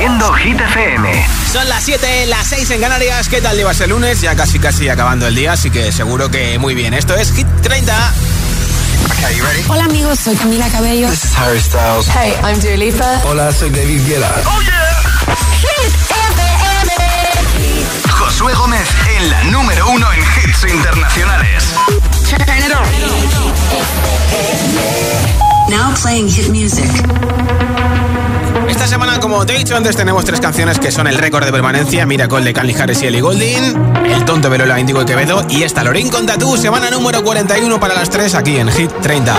haciendo Hit FM. Son las 7, las 6 en Canarias. ¿Qué tal llevas el lunes? Ya casi casi acabando el día, así que seguro que muy bien. Esto es Hit 30. Hola amigos, soy Camila Cabello. This is Harry Styles. Hey, I'm Dua Lipa. Hola, soy David Guetta. Oh yeah. Hit FM. Josué Gómez en la número uno en hits internacionales. Now playing hit music. Esta semana, como te he dicho antes, tenemos tres canciones que son el récord de permanencia. Miracle de Canly Harris y Ellie Goulding, El tonto Velola Indigo y Quevedo y esta Lorín con Tatú, semana número 41 para las tres aquí en Hit 30.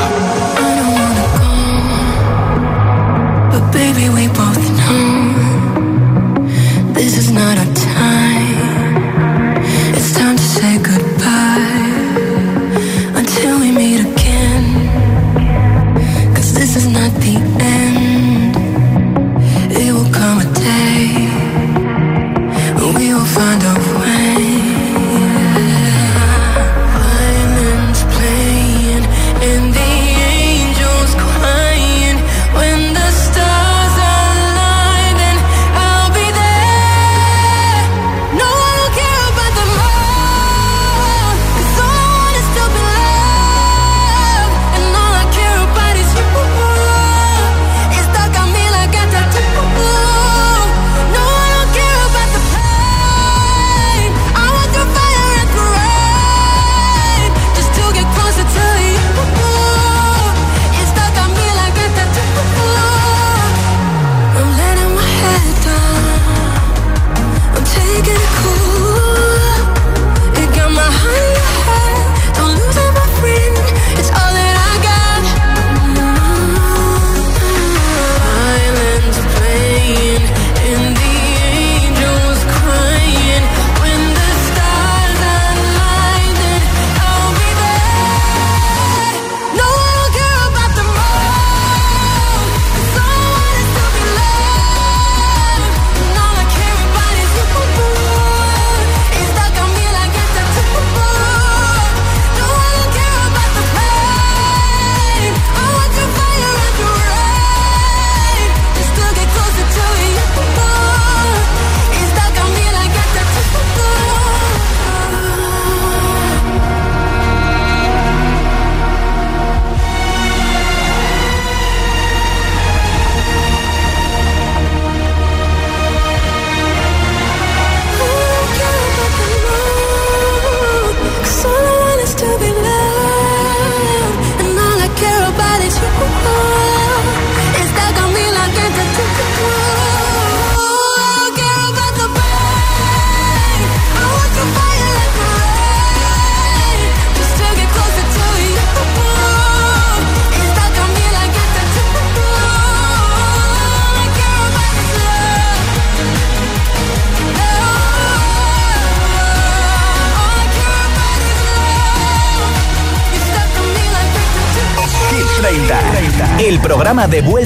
de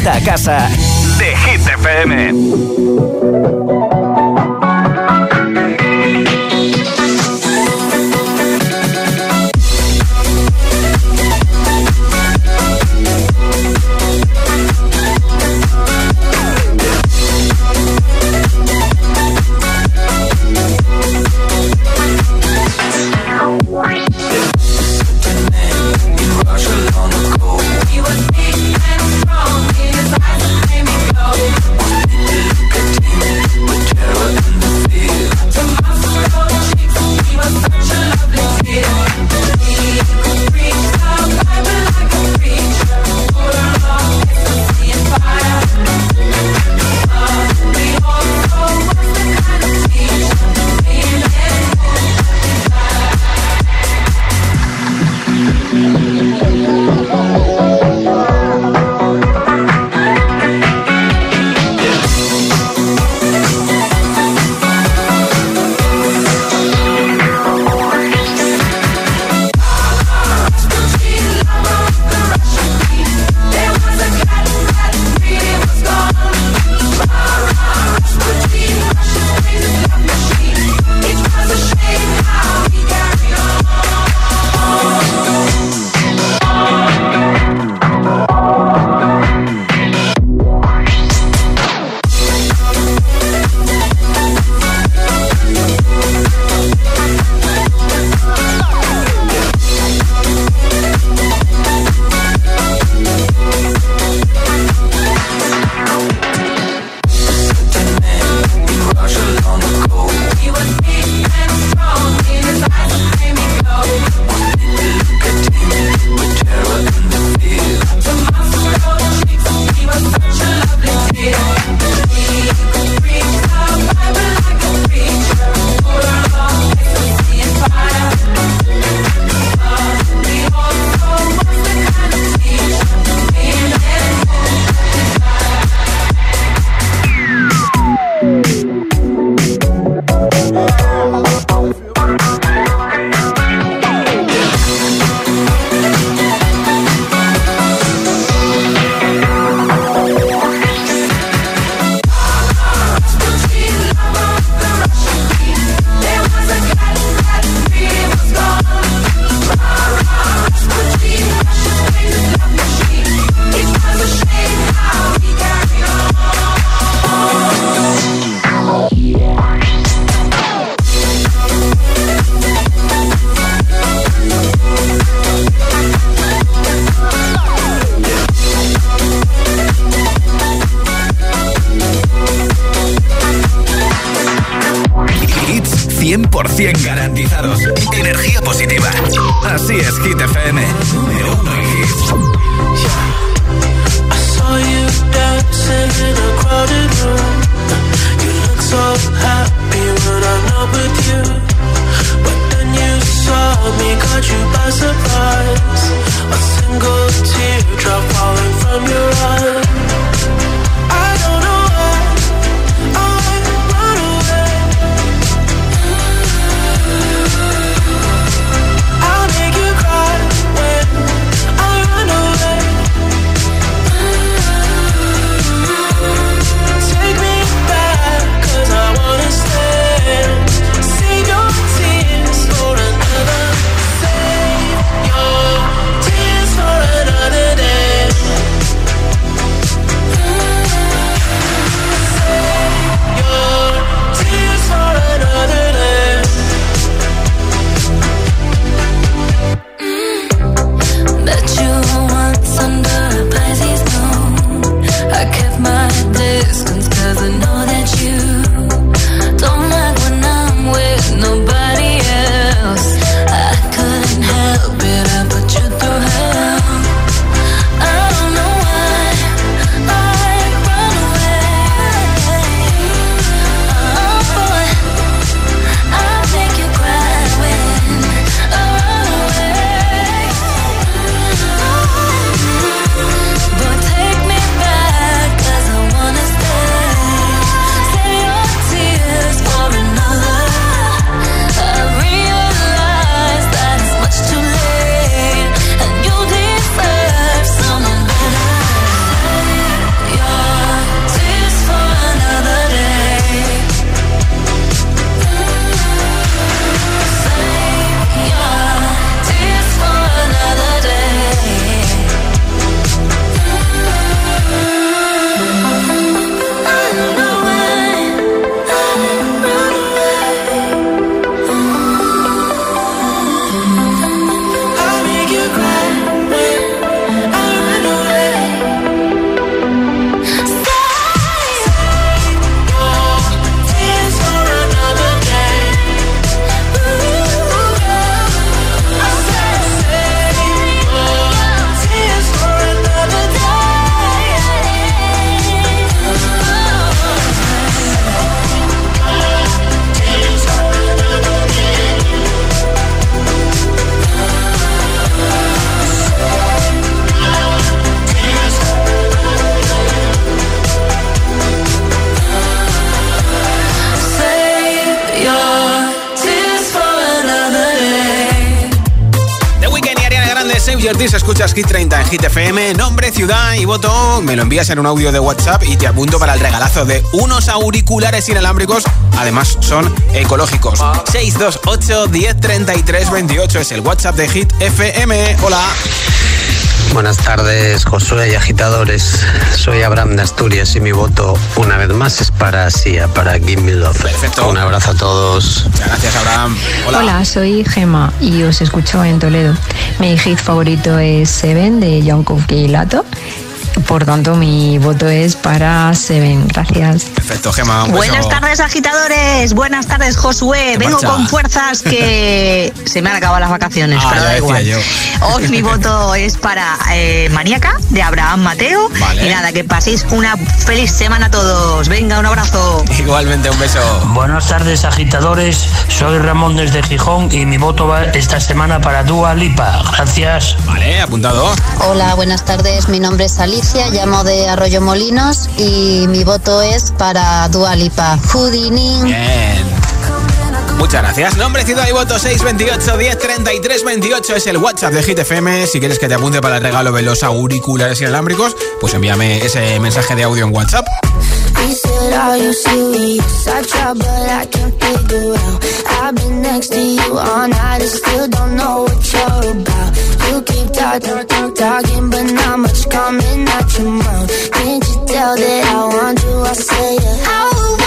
vuelta a casa escuchas Hit 30 en Hit FM, nombre, ciudad y voto. Me lo envías en un audio de WhatsApp y te apunto para el regalazo de unos auriculares inalámbricos. Además, son ecológicos. 628 10 28 es el WhatsApp de Hit FM. Hola. Buenas tardes, Josué y agitadores. Soy Abraham de Asturias y mi voto, una vez más, es para Sia, para Gimme Love. Perfecto. Un abrazo a todos. Muchas gracias, Abraham. Hola. Hola, soy Gema y os escucho en Toledo. Mi hit favorito es Seven de John Lato por tanto, mi voto es para Seven. Gracias. Perfecto, Gema. Buenas tardes, agitadores. Buenas tardes, Josué. Vengo con fuerzas que se me han acabado las vacaciones, ah, pero da igual. Hoy mi voto es para eh, Maníaca de Abraham Mateo. Y nada, que paséis una feliz semana a todos. Venga, un abrazo. Igualmente, un beso. Buenas tardes, agitadores. Soy Ramón desde Gijón y mi voto va esta semana para Dua Lipa. Gracias. Vale, apuntado. Hola, buenas tardes. Mi nombre es Alicia llamo de Arroyo Molinos y mi voto es para Dualipa. Houdini. Muchas gracias. Nombre, ciudad y voto 628 10 33 28 es el WhatsApp de GTFM. Si quieres que te apunte para el regalo de los auriculares inalámbricos, pues envíame ese mensaje de audio en WhatsApp. He said, Are you serious? I tried, but I can't figure out. I've been next to you all night and still don't know what you're about. You keep talking, talk, talking, but not much coming out your mouth. Can't you tell that I want you? I say, yeah. I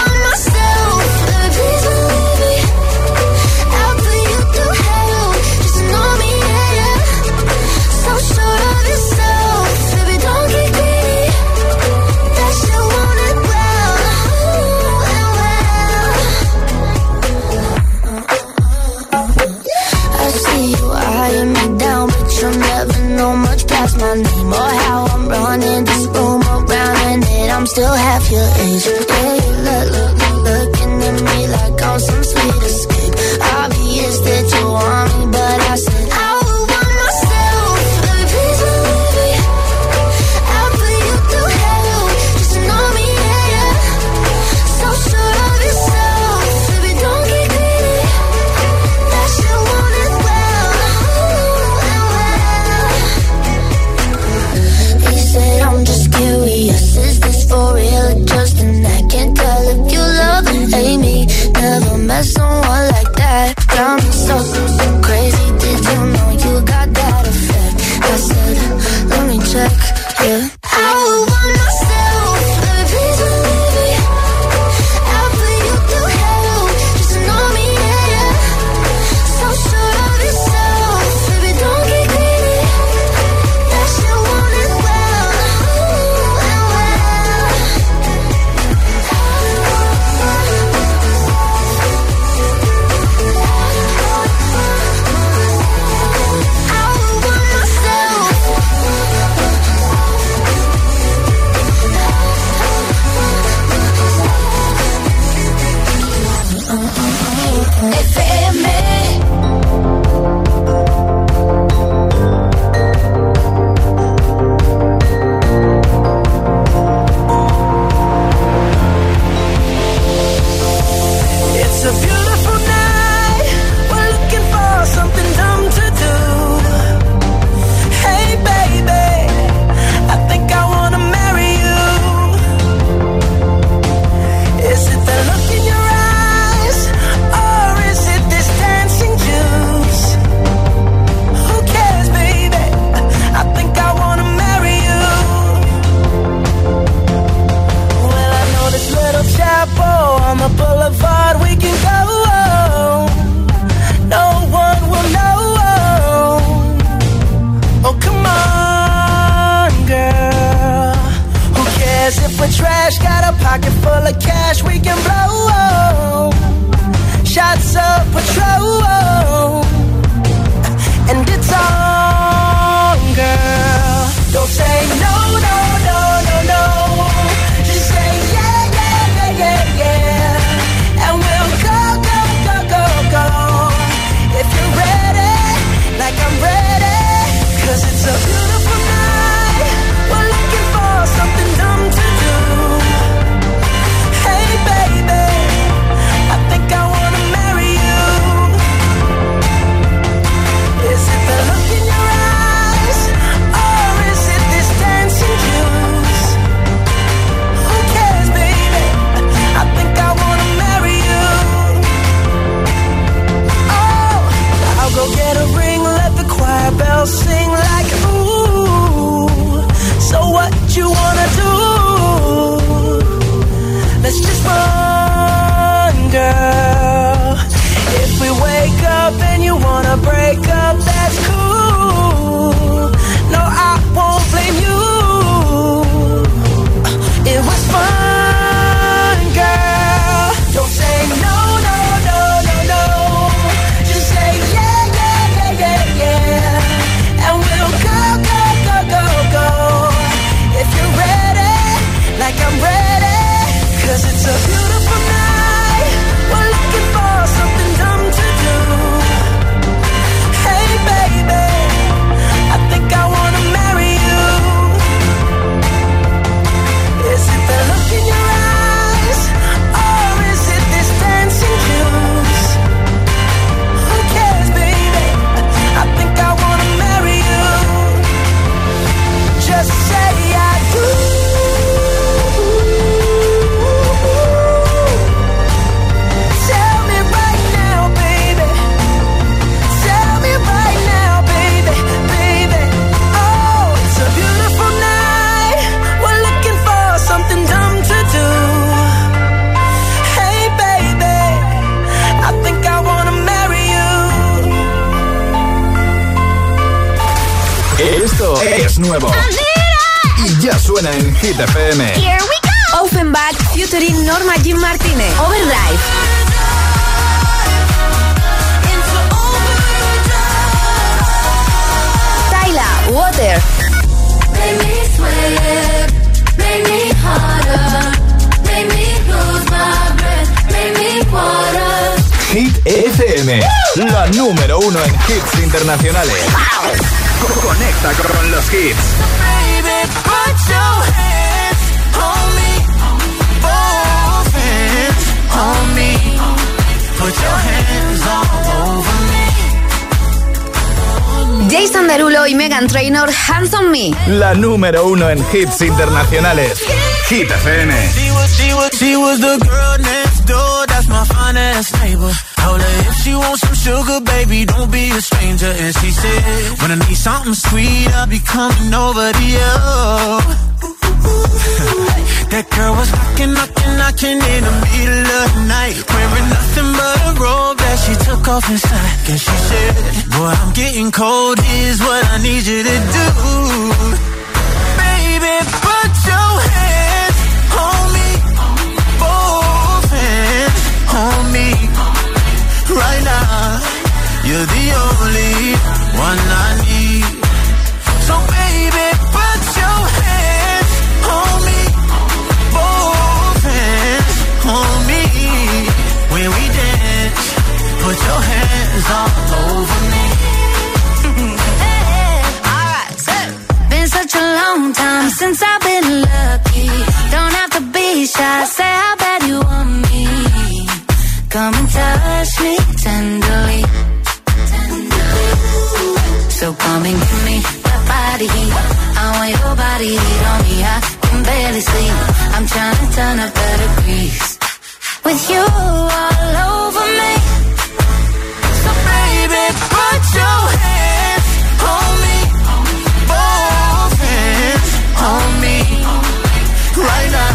Jason Derulo y Megan Trainor, Hands on Me. La número uno en hits internacionales. Hit FM. She was, she was, she was the girl next door, that's my finest neighbor. Told her if she wants some sugar, baby, don't be a stranger. And she said, when I need something sweet, I'll be coming over to you. that girl was knocking, knocking, knocking in the middle of the night. Wearing nothing but a robe that she took off inside. And she said, boy, I'm getting cold, here's what I need you to do. Baby, put your hands on me. Both hands on me right now. You're the only one I need. So your hands all over me. been such a long time since I've been lucky. Don't have to be shy, say how bad you want me. Come and touch me tenderly. So come and give me that body heat. I want your body heat on me. I can barely sleep. I'm trying to turn up better grease. With you all over me. So baby, put your hands on me. Both hands on me. Right now,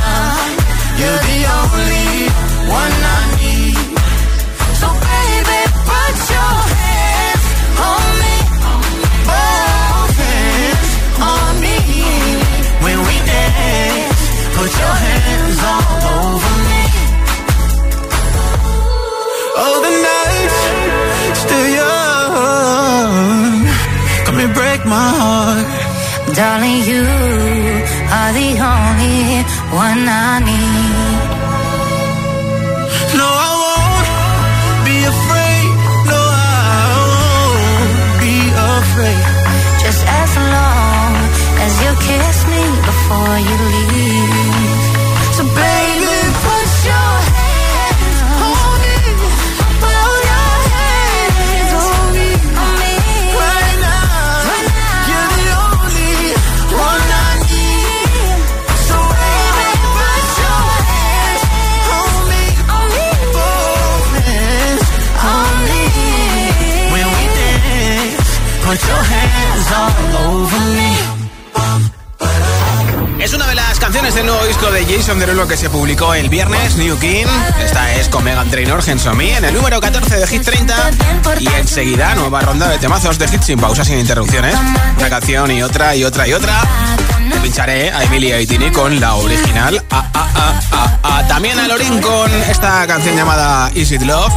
publicó el viernes, New King. Esta es con Megan Trainor, Henson Me, en el número 14 de Hit 30. Y enseguida, nueva ronda de temazos de hits sin pausa, sin interrupciones. Una canción y otra y otra y otra. Te pincharé a Emilia y Tini con la original. También a Lorin con esta canción llamada Is It Love.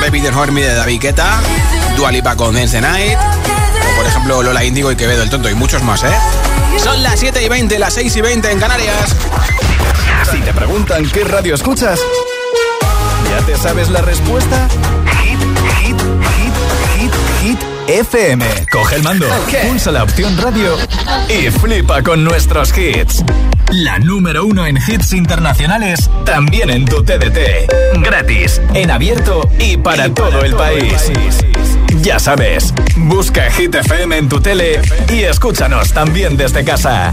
Baby the Hormy de David Guetta. Dualipa con Dance the Night. O por ejemplo Lola Indigo y Quevedo el Tonto y muchos más, ¿eh? Son las 7 y 20, las 6 y 20 en Canarias. Si te preguntan qué radio escuchas, ¿ya te sabes la respuesta? Hit, hit, hit, hit, hit. FM. Coge el mando, pulsa la opción radio y flipa con nuestros hits. La número uno en hits internacionales, también en tu TDT. Gratis, en abierto y para, todo, el país. Ya sabes, busca Hit FM en tu tele y escúchanos también desde casa.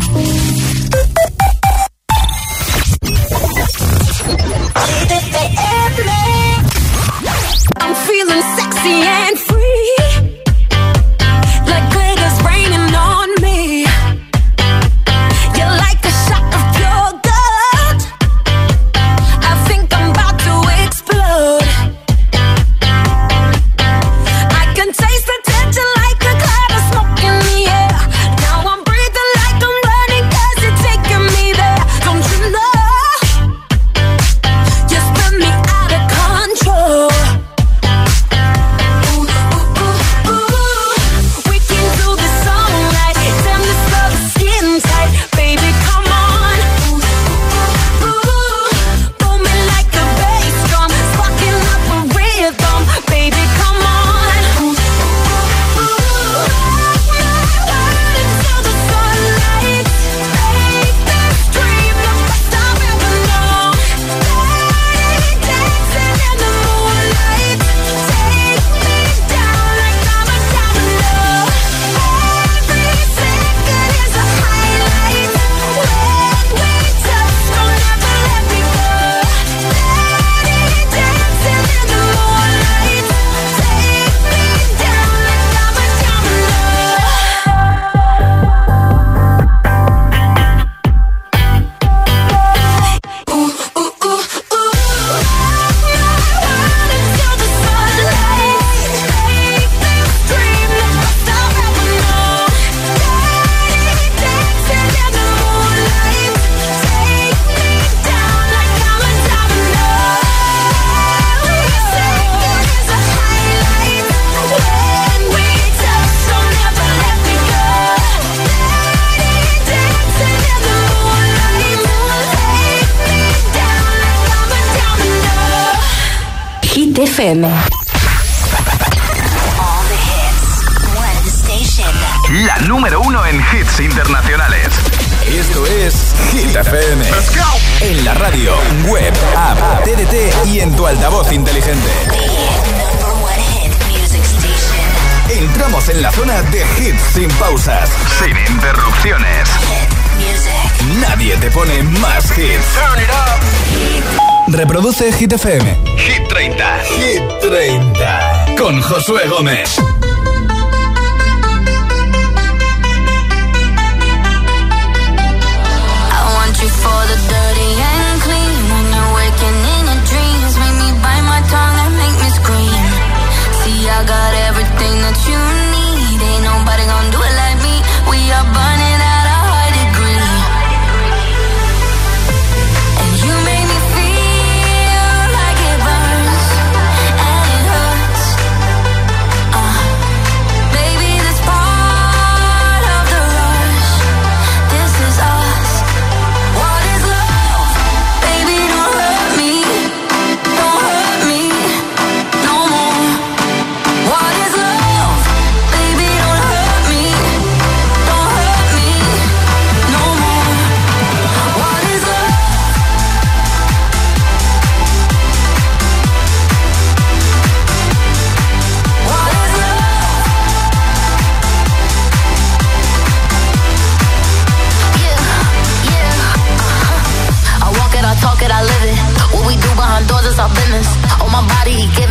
FM. La número uno en hits internacionales. Esto es Hit FM. En la radio, web, app, TDT y en tu altavoz inteligente. Entramos en la zona de hits sin pausas, sin interrupciones. Nadie te pone más hits. Reproduce Hit FM. Hit 30. Hit 30. Con Josué Gómez. body, give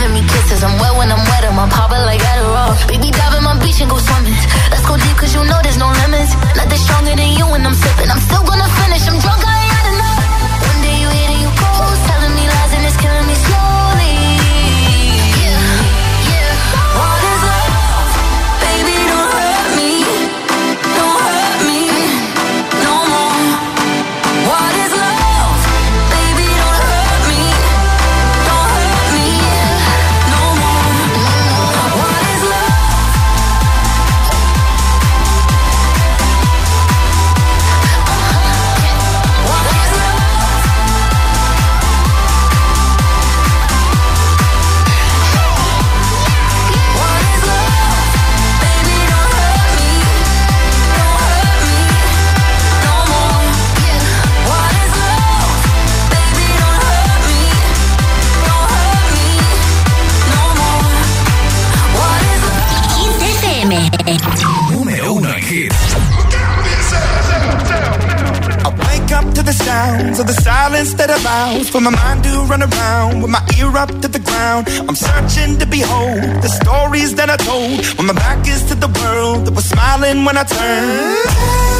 for my mind to run around with my ear up to the ground. I'm searching to behold the stories that I told when my back is to the world that was smiling when I turned.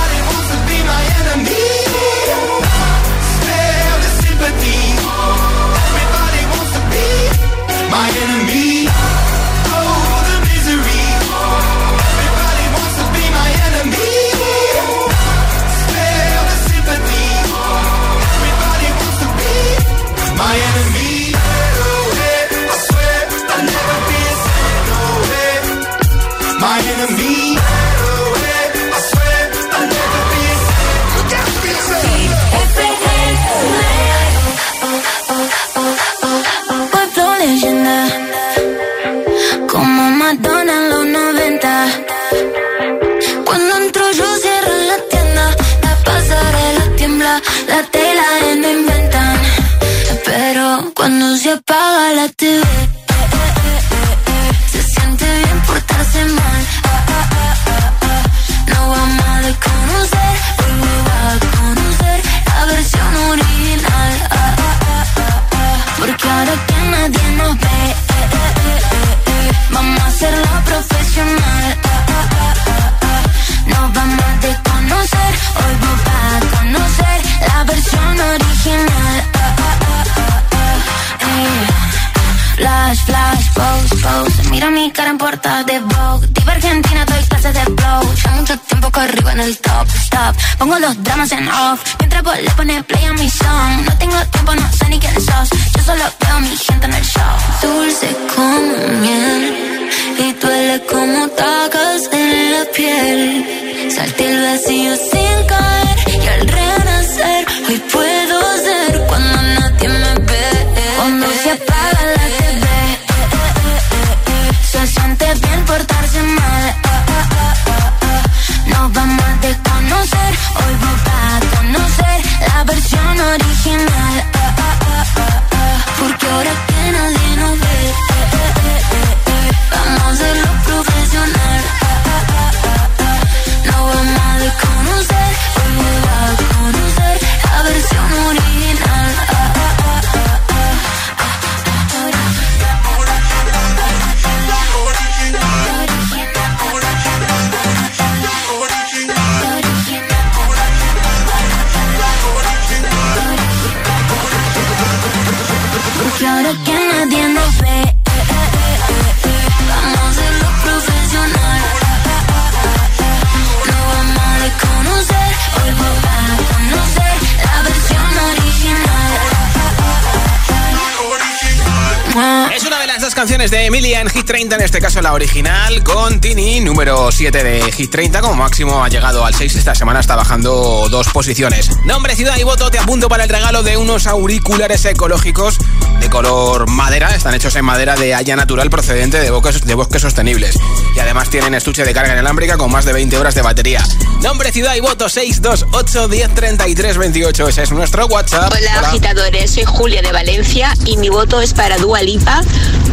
30, en este caso la original, con Tini, número 7 de Hit 30. Como máximo ha llegado al 6, esta semana está bajando dos posiciones. Nombre, ciudad y voto, te apunto para el regalo de unos auriculares ecológicos de color madera. Están hechos en madera de haya natural procedente de bosques, de bosques sostenibles. Y además tienen estuche de carga inalámbrica con más de 20 horas de batería. Nombre, ciudad y voto 628 1033 28. Ese es nuestro WhatsApp. Hola, agitadores. Soy Julia de Valencia y mi voto es para Dua Lipa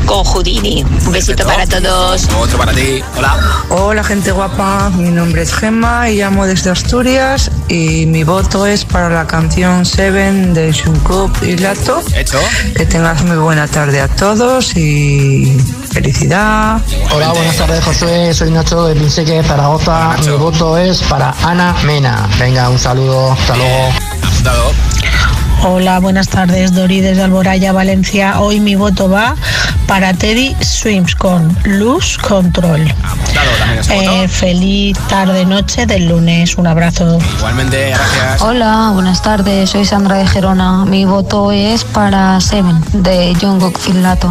con Houdini. Un besito para todos. Otro para ti. Hola. Hola, gente guapa. Mi nombre es Gemma y llamo desde Asturias. Y mi voto es para la canción Seven de Jungkook y Lato. Hecho. Que tengas muy buena tarde a todos y felicidad. Hola, buenas tardes, José. Soy Nacho de Pinseque, Zaragoza. Mi voto es para Ana Mena. Venga, un saludo. Hasta luego. Apuntado. Hola, buenas tardes, Dori desde Alboraya, Valencia. Hoy mi voto va para Teddy Swims con Luz Control. Eh, feliz tarde, noche del lunes. Un abrazo. Igualmente, gracias. Hola, buenas tardes. Soy Sandra de Gerona. Mi voto es para Seven de Jungkook Filato.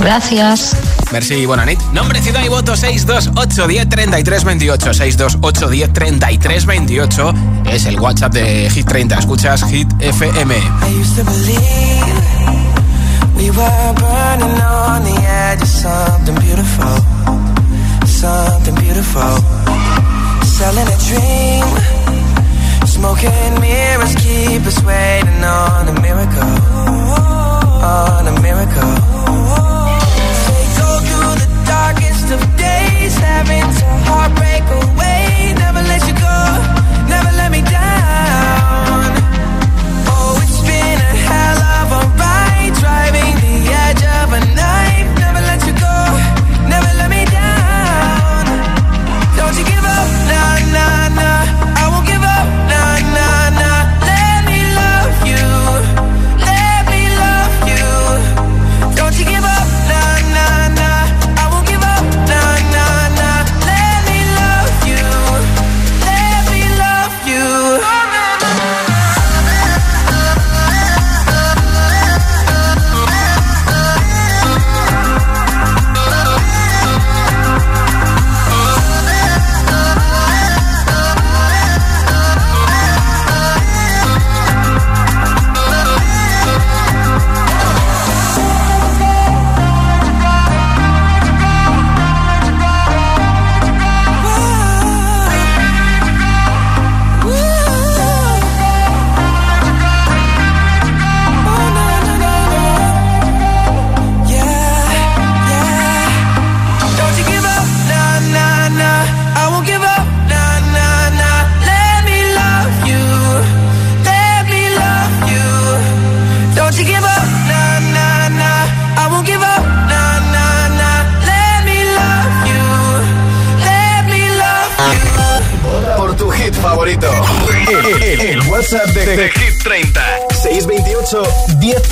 Gracias. Merci, Bonanit. Nombre, ciudad y voto 628 10 33 28. 628 10 33 28 es el WhatsApp de Hit 30. Escuchas Hit FM. I used to believe We were burning on the edge of something beautiful, something beautiful. Selling a dream, smoking mirrors keep us waiting on a miracle, on a miracle. They go through the darkest of days, having to heartbreak away. Never let you go, never let me down. job, but now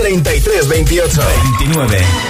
33 28 29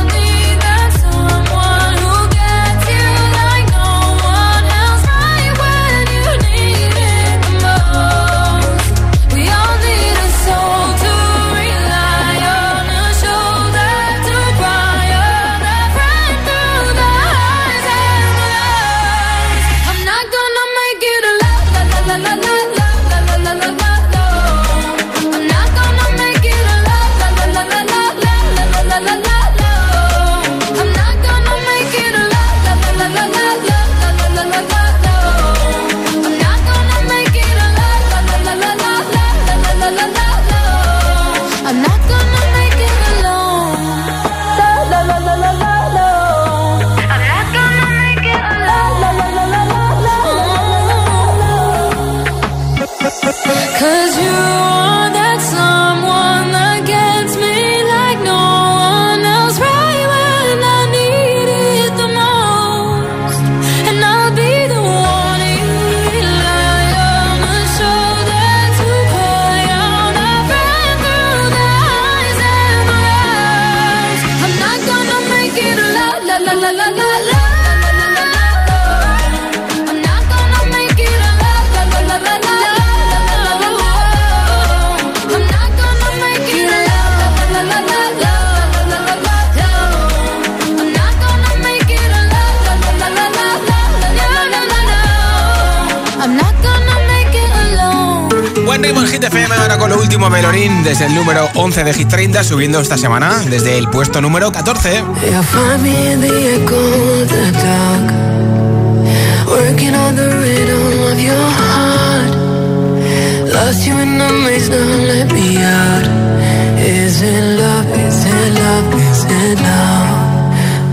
11 de Hit 30, subiendo esta semana desde el puesto número 14.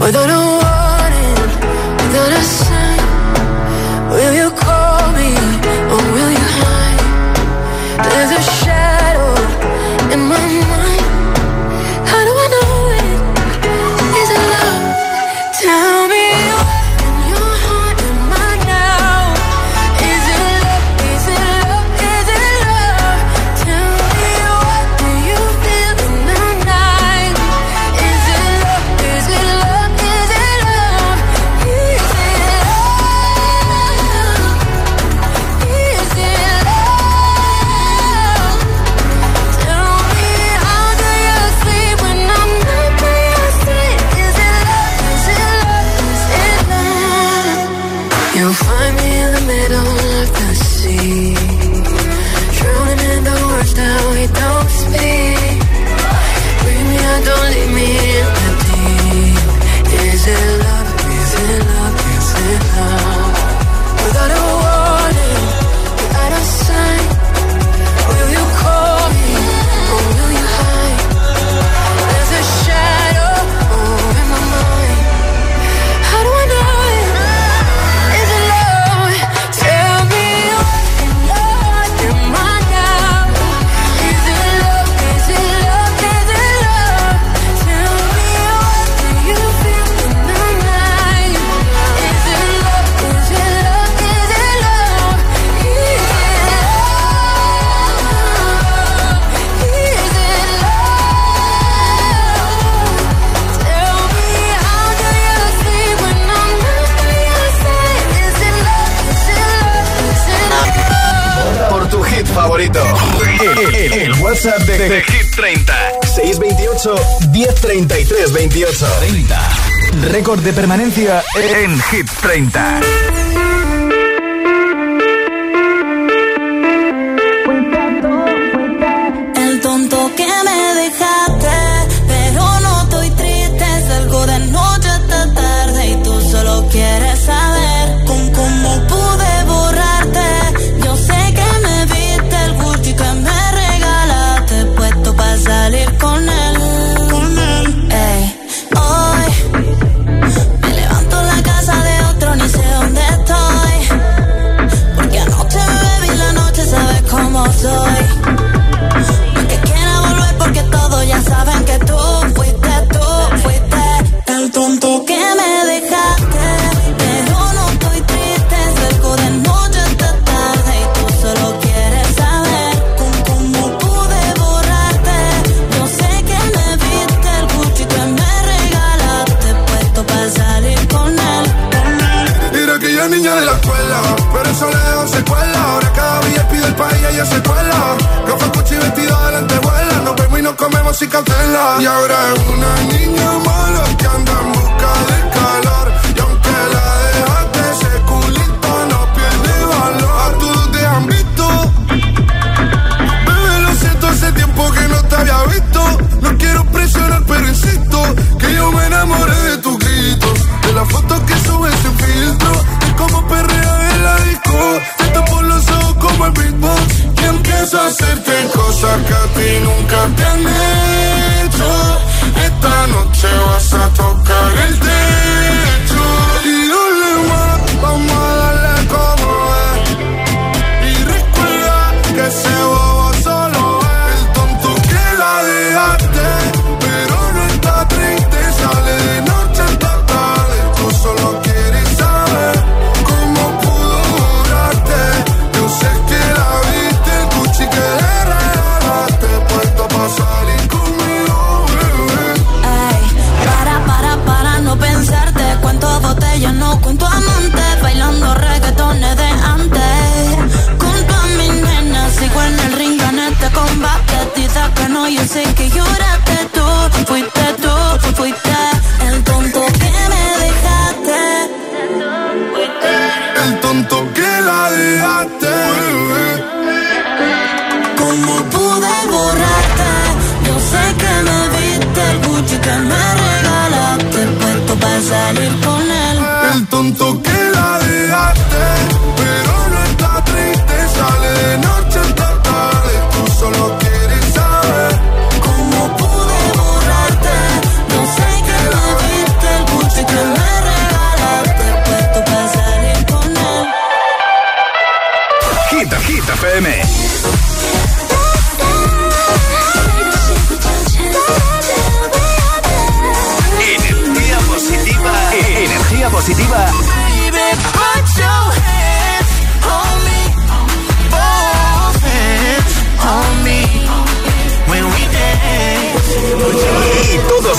Without a you 103328 30. Récord de permanencia en Hit 30. el tonto que la dejaste.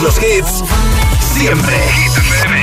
Los hits, siempre.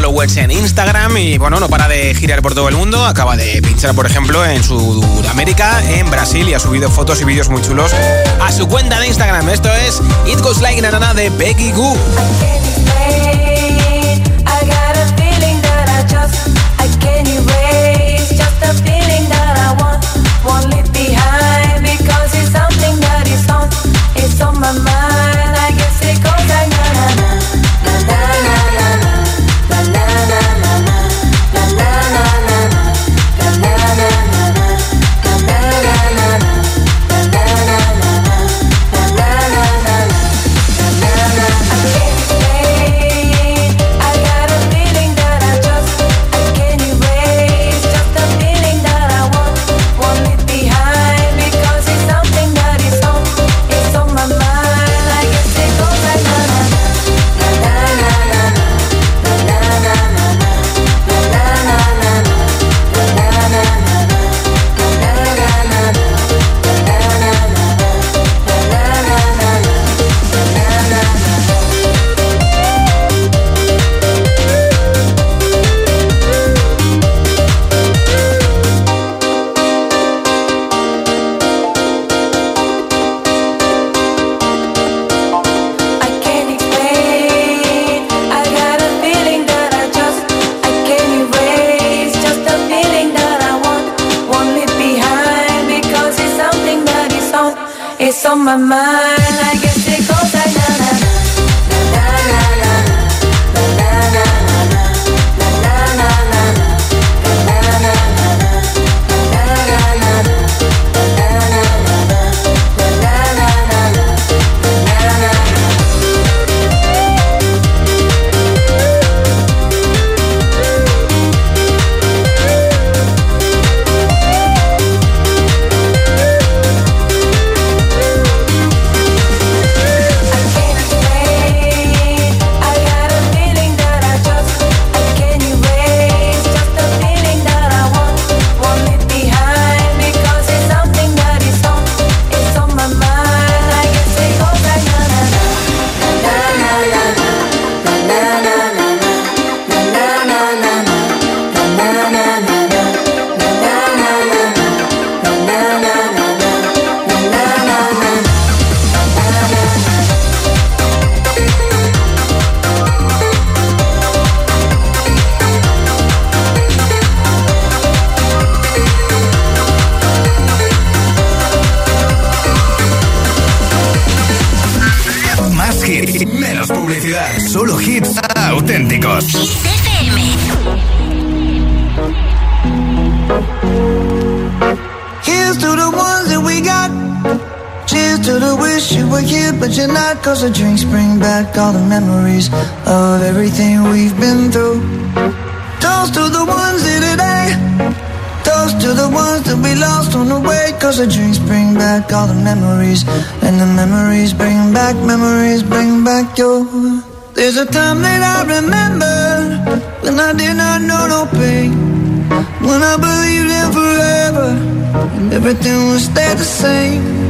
De followers en Instagram y bueno, no para de girar por todo el mundo. Acaba de pinchar, por ejemplo, en Sudamérica, en Brasil y ha subido fotos y vídeos muy chulos a su cuenta de Instagram. Esto es It Goes Like Nana de Becky Goo. mamá. All the memories of everything we've been through. Toast to the ones here today. Toast to the ones that we lost on the way. Cause the drinks bring back all the memories. And the memories bring back, memories bring back your. There's a time that I remember when I did not know no pain. When I believed in forever and everything would stay the same.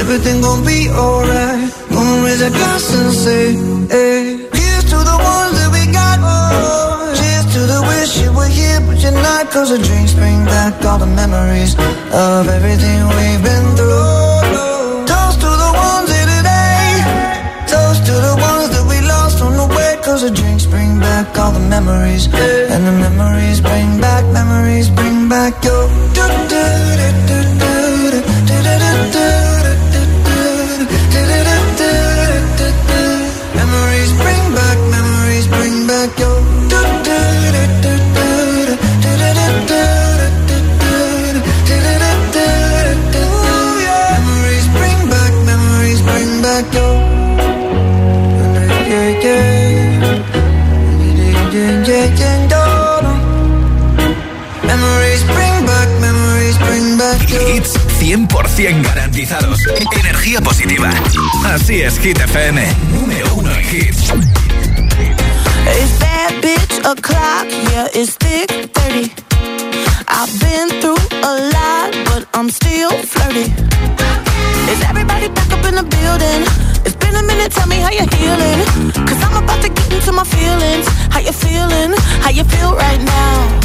Everything gon' be alright. Gonna raise a glass and say, hey. Here's to the ones that we got. Oh, cheers to the wish you were here, but you're not. Cause the drinks bring back all the memories of everything we've been through. Toast to the ones here today. Toast to the ones that we lost on the way. Cause the drinks bring back all the memories. And the memories bring back, memories bring back your. 100% garantizados. Energía positiva. Así es, Hit FM. Número uno en hits. Is that bitch a clock? Yeah, it's thick 30. I've been through a lot, but I'm still flirty. Is everybody back up in the building? It's been a minute, tell me how you're healing. Cause I'm about to get into my feelings. How you feeling? How you feel right now?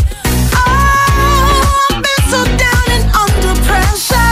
Oh, I've been so down and under pressure.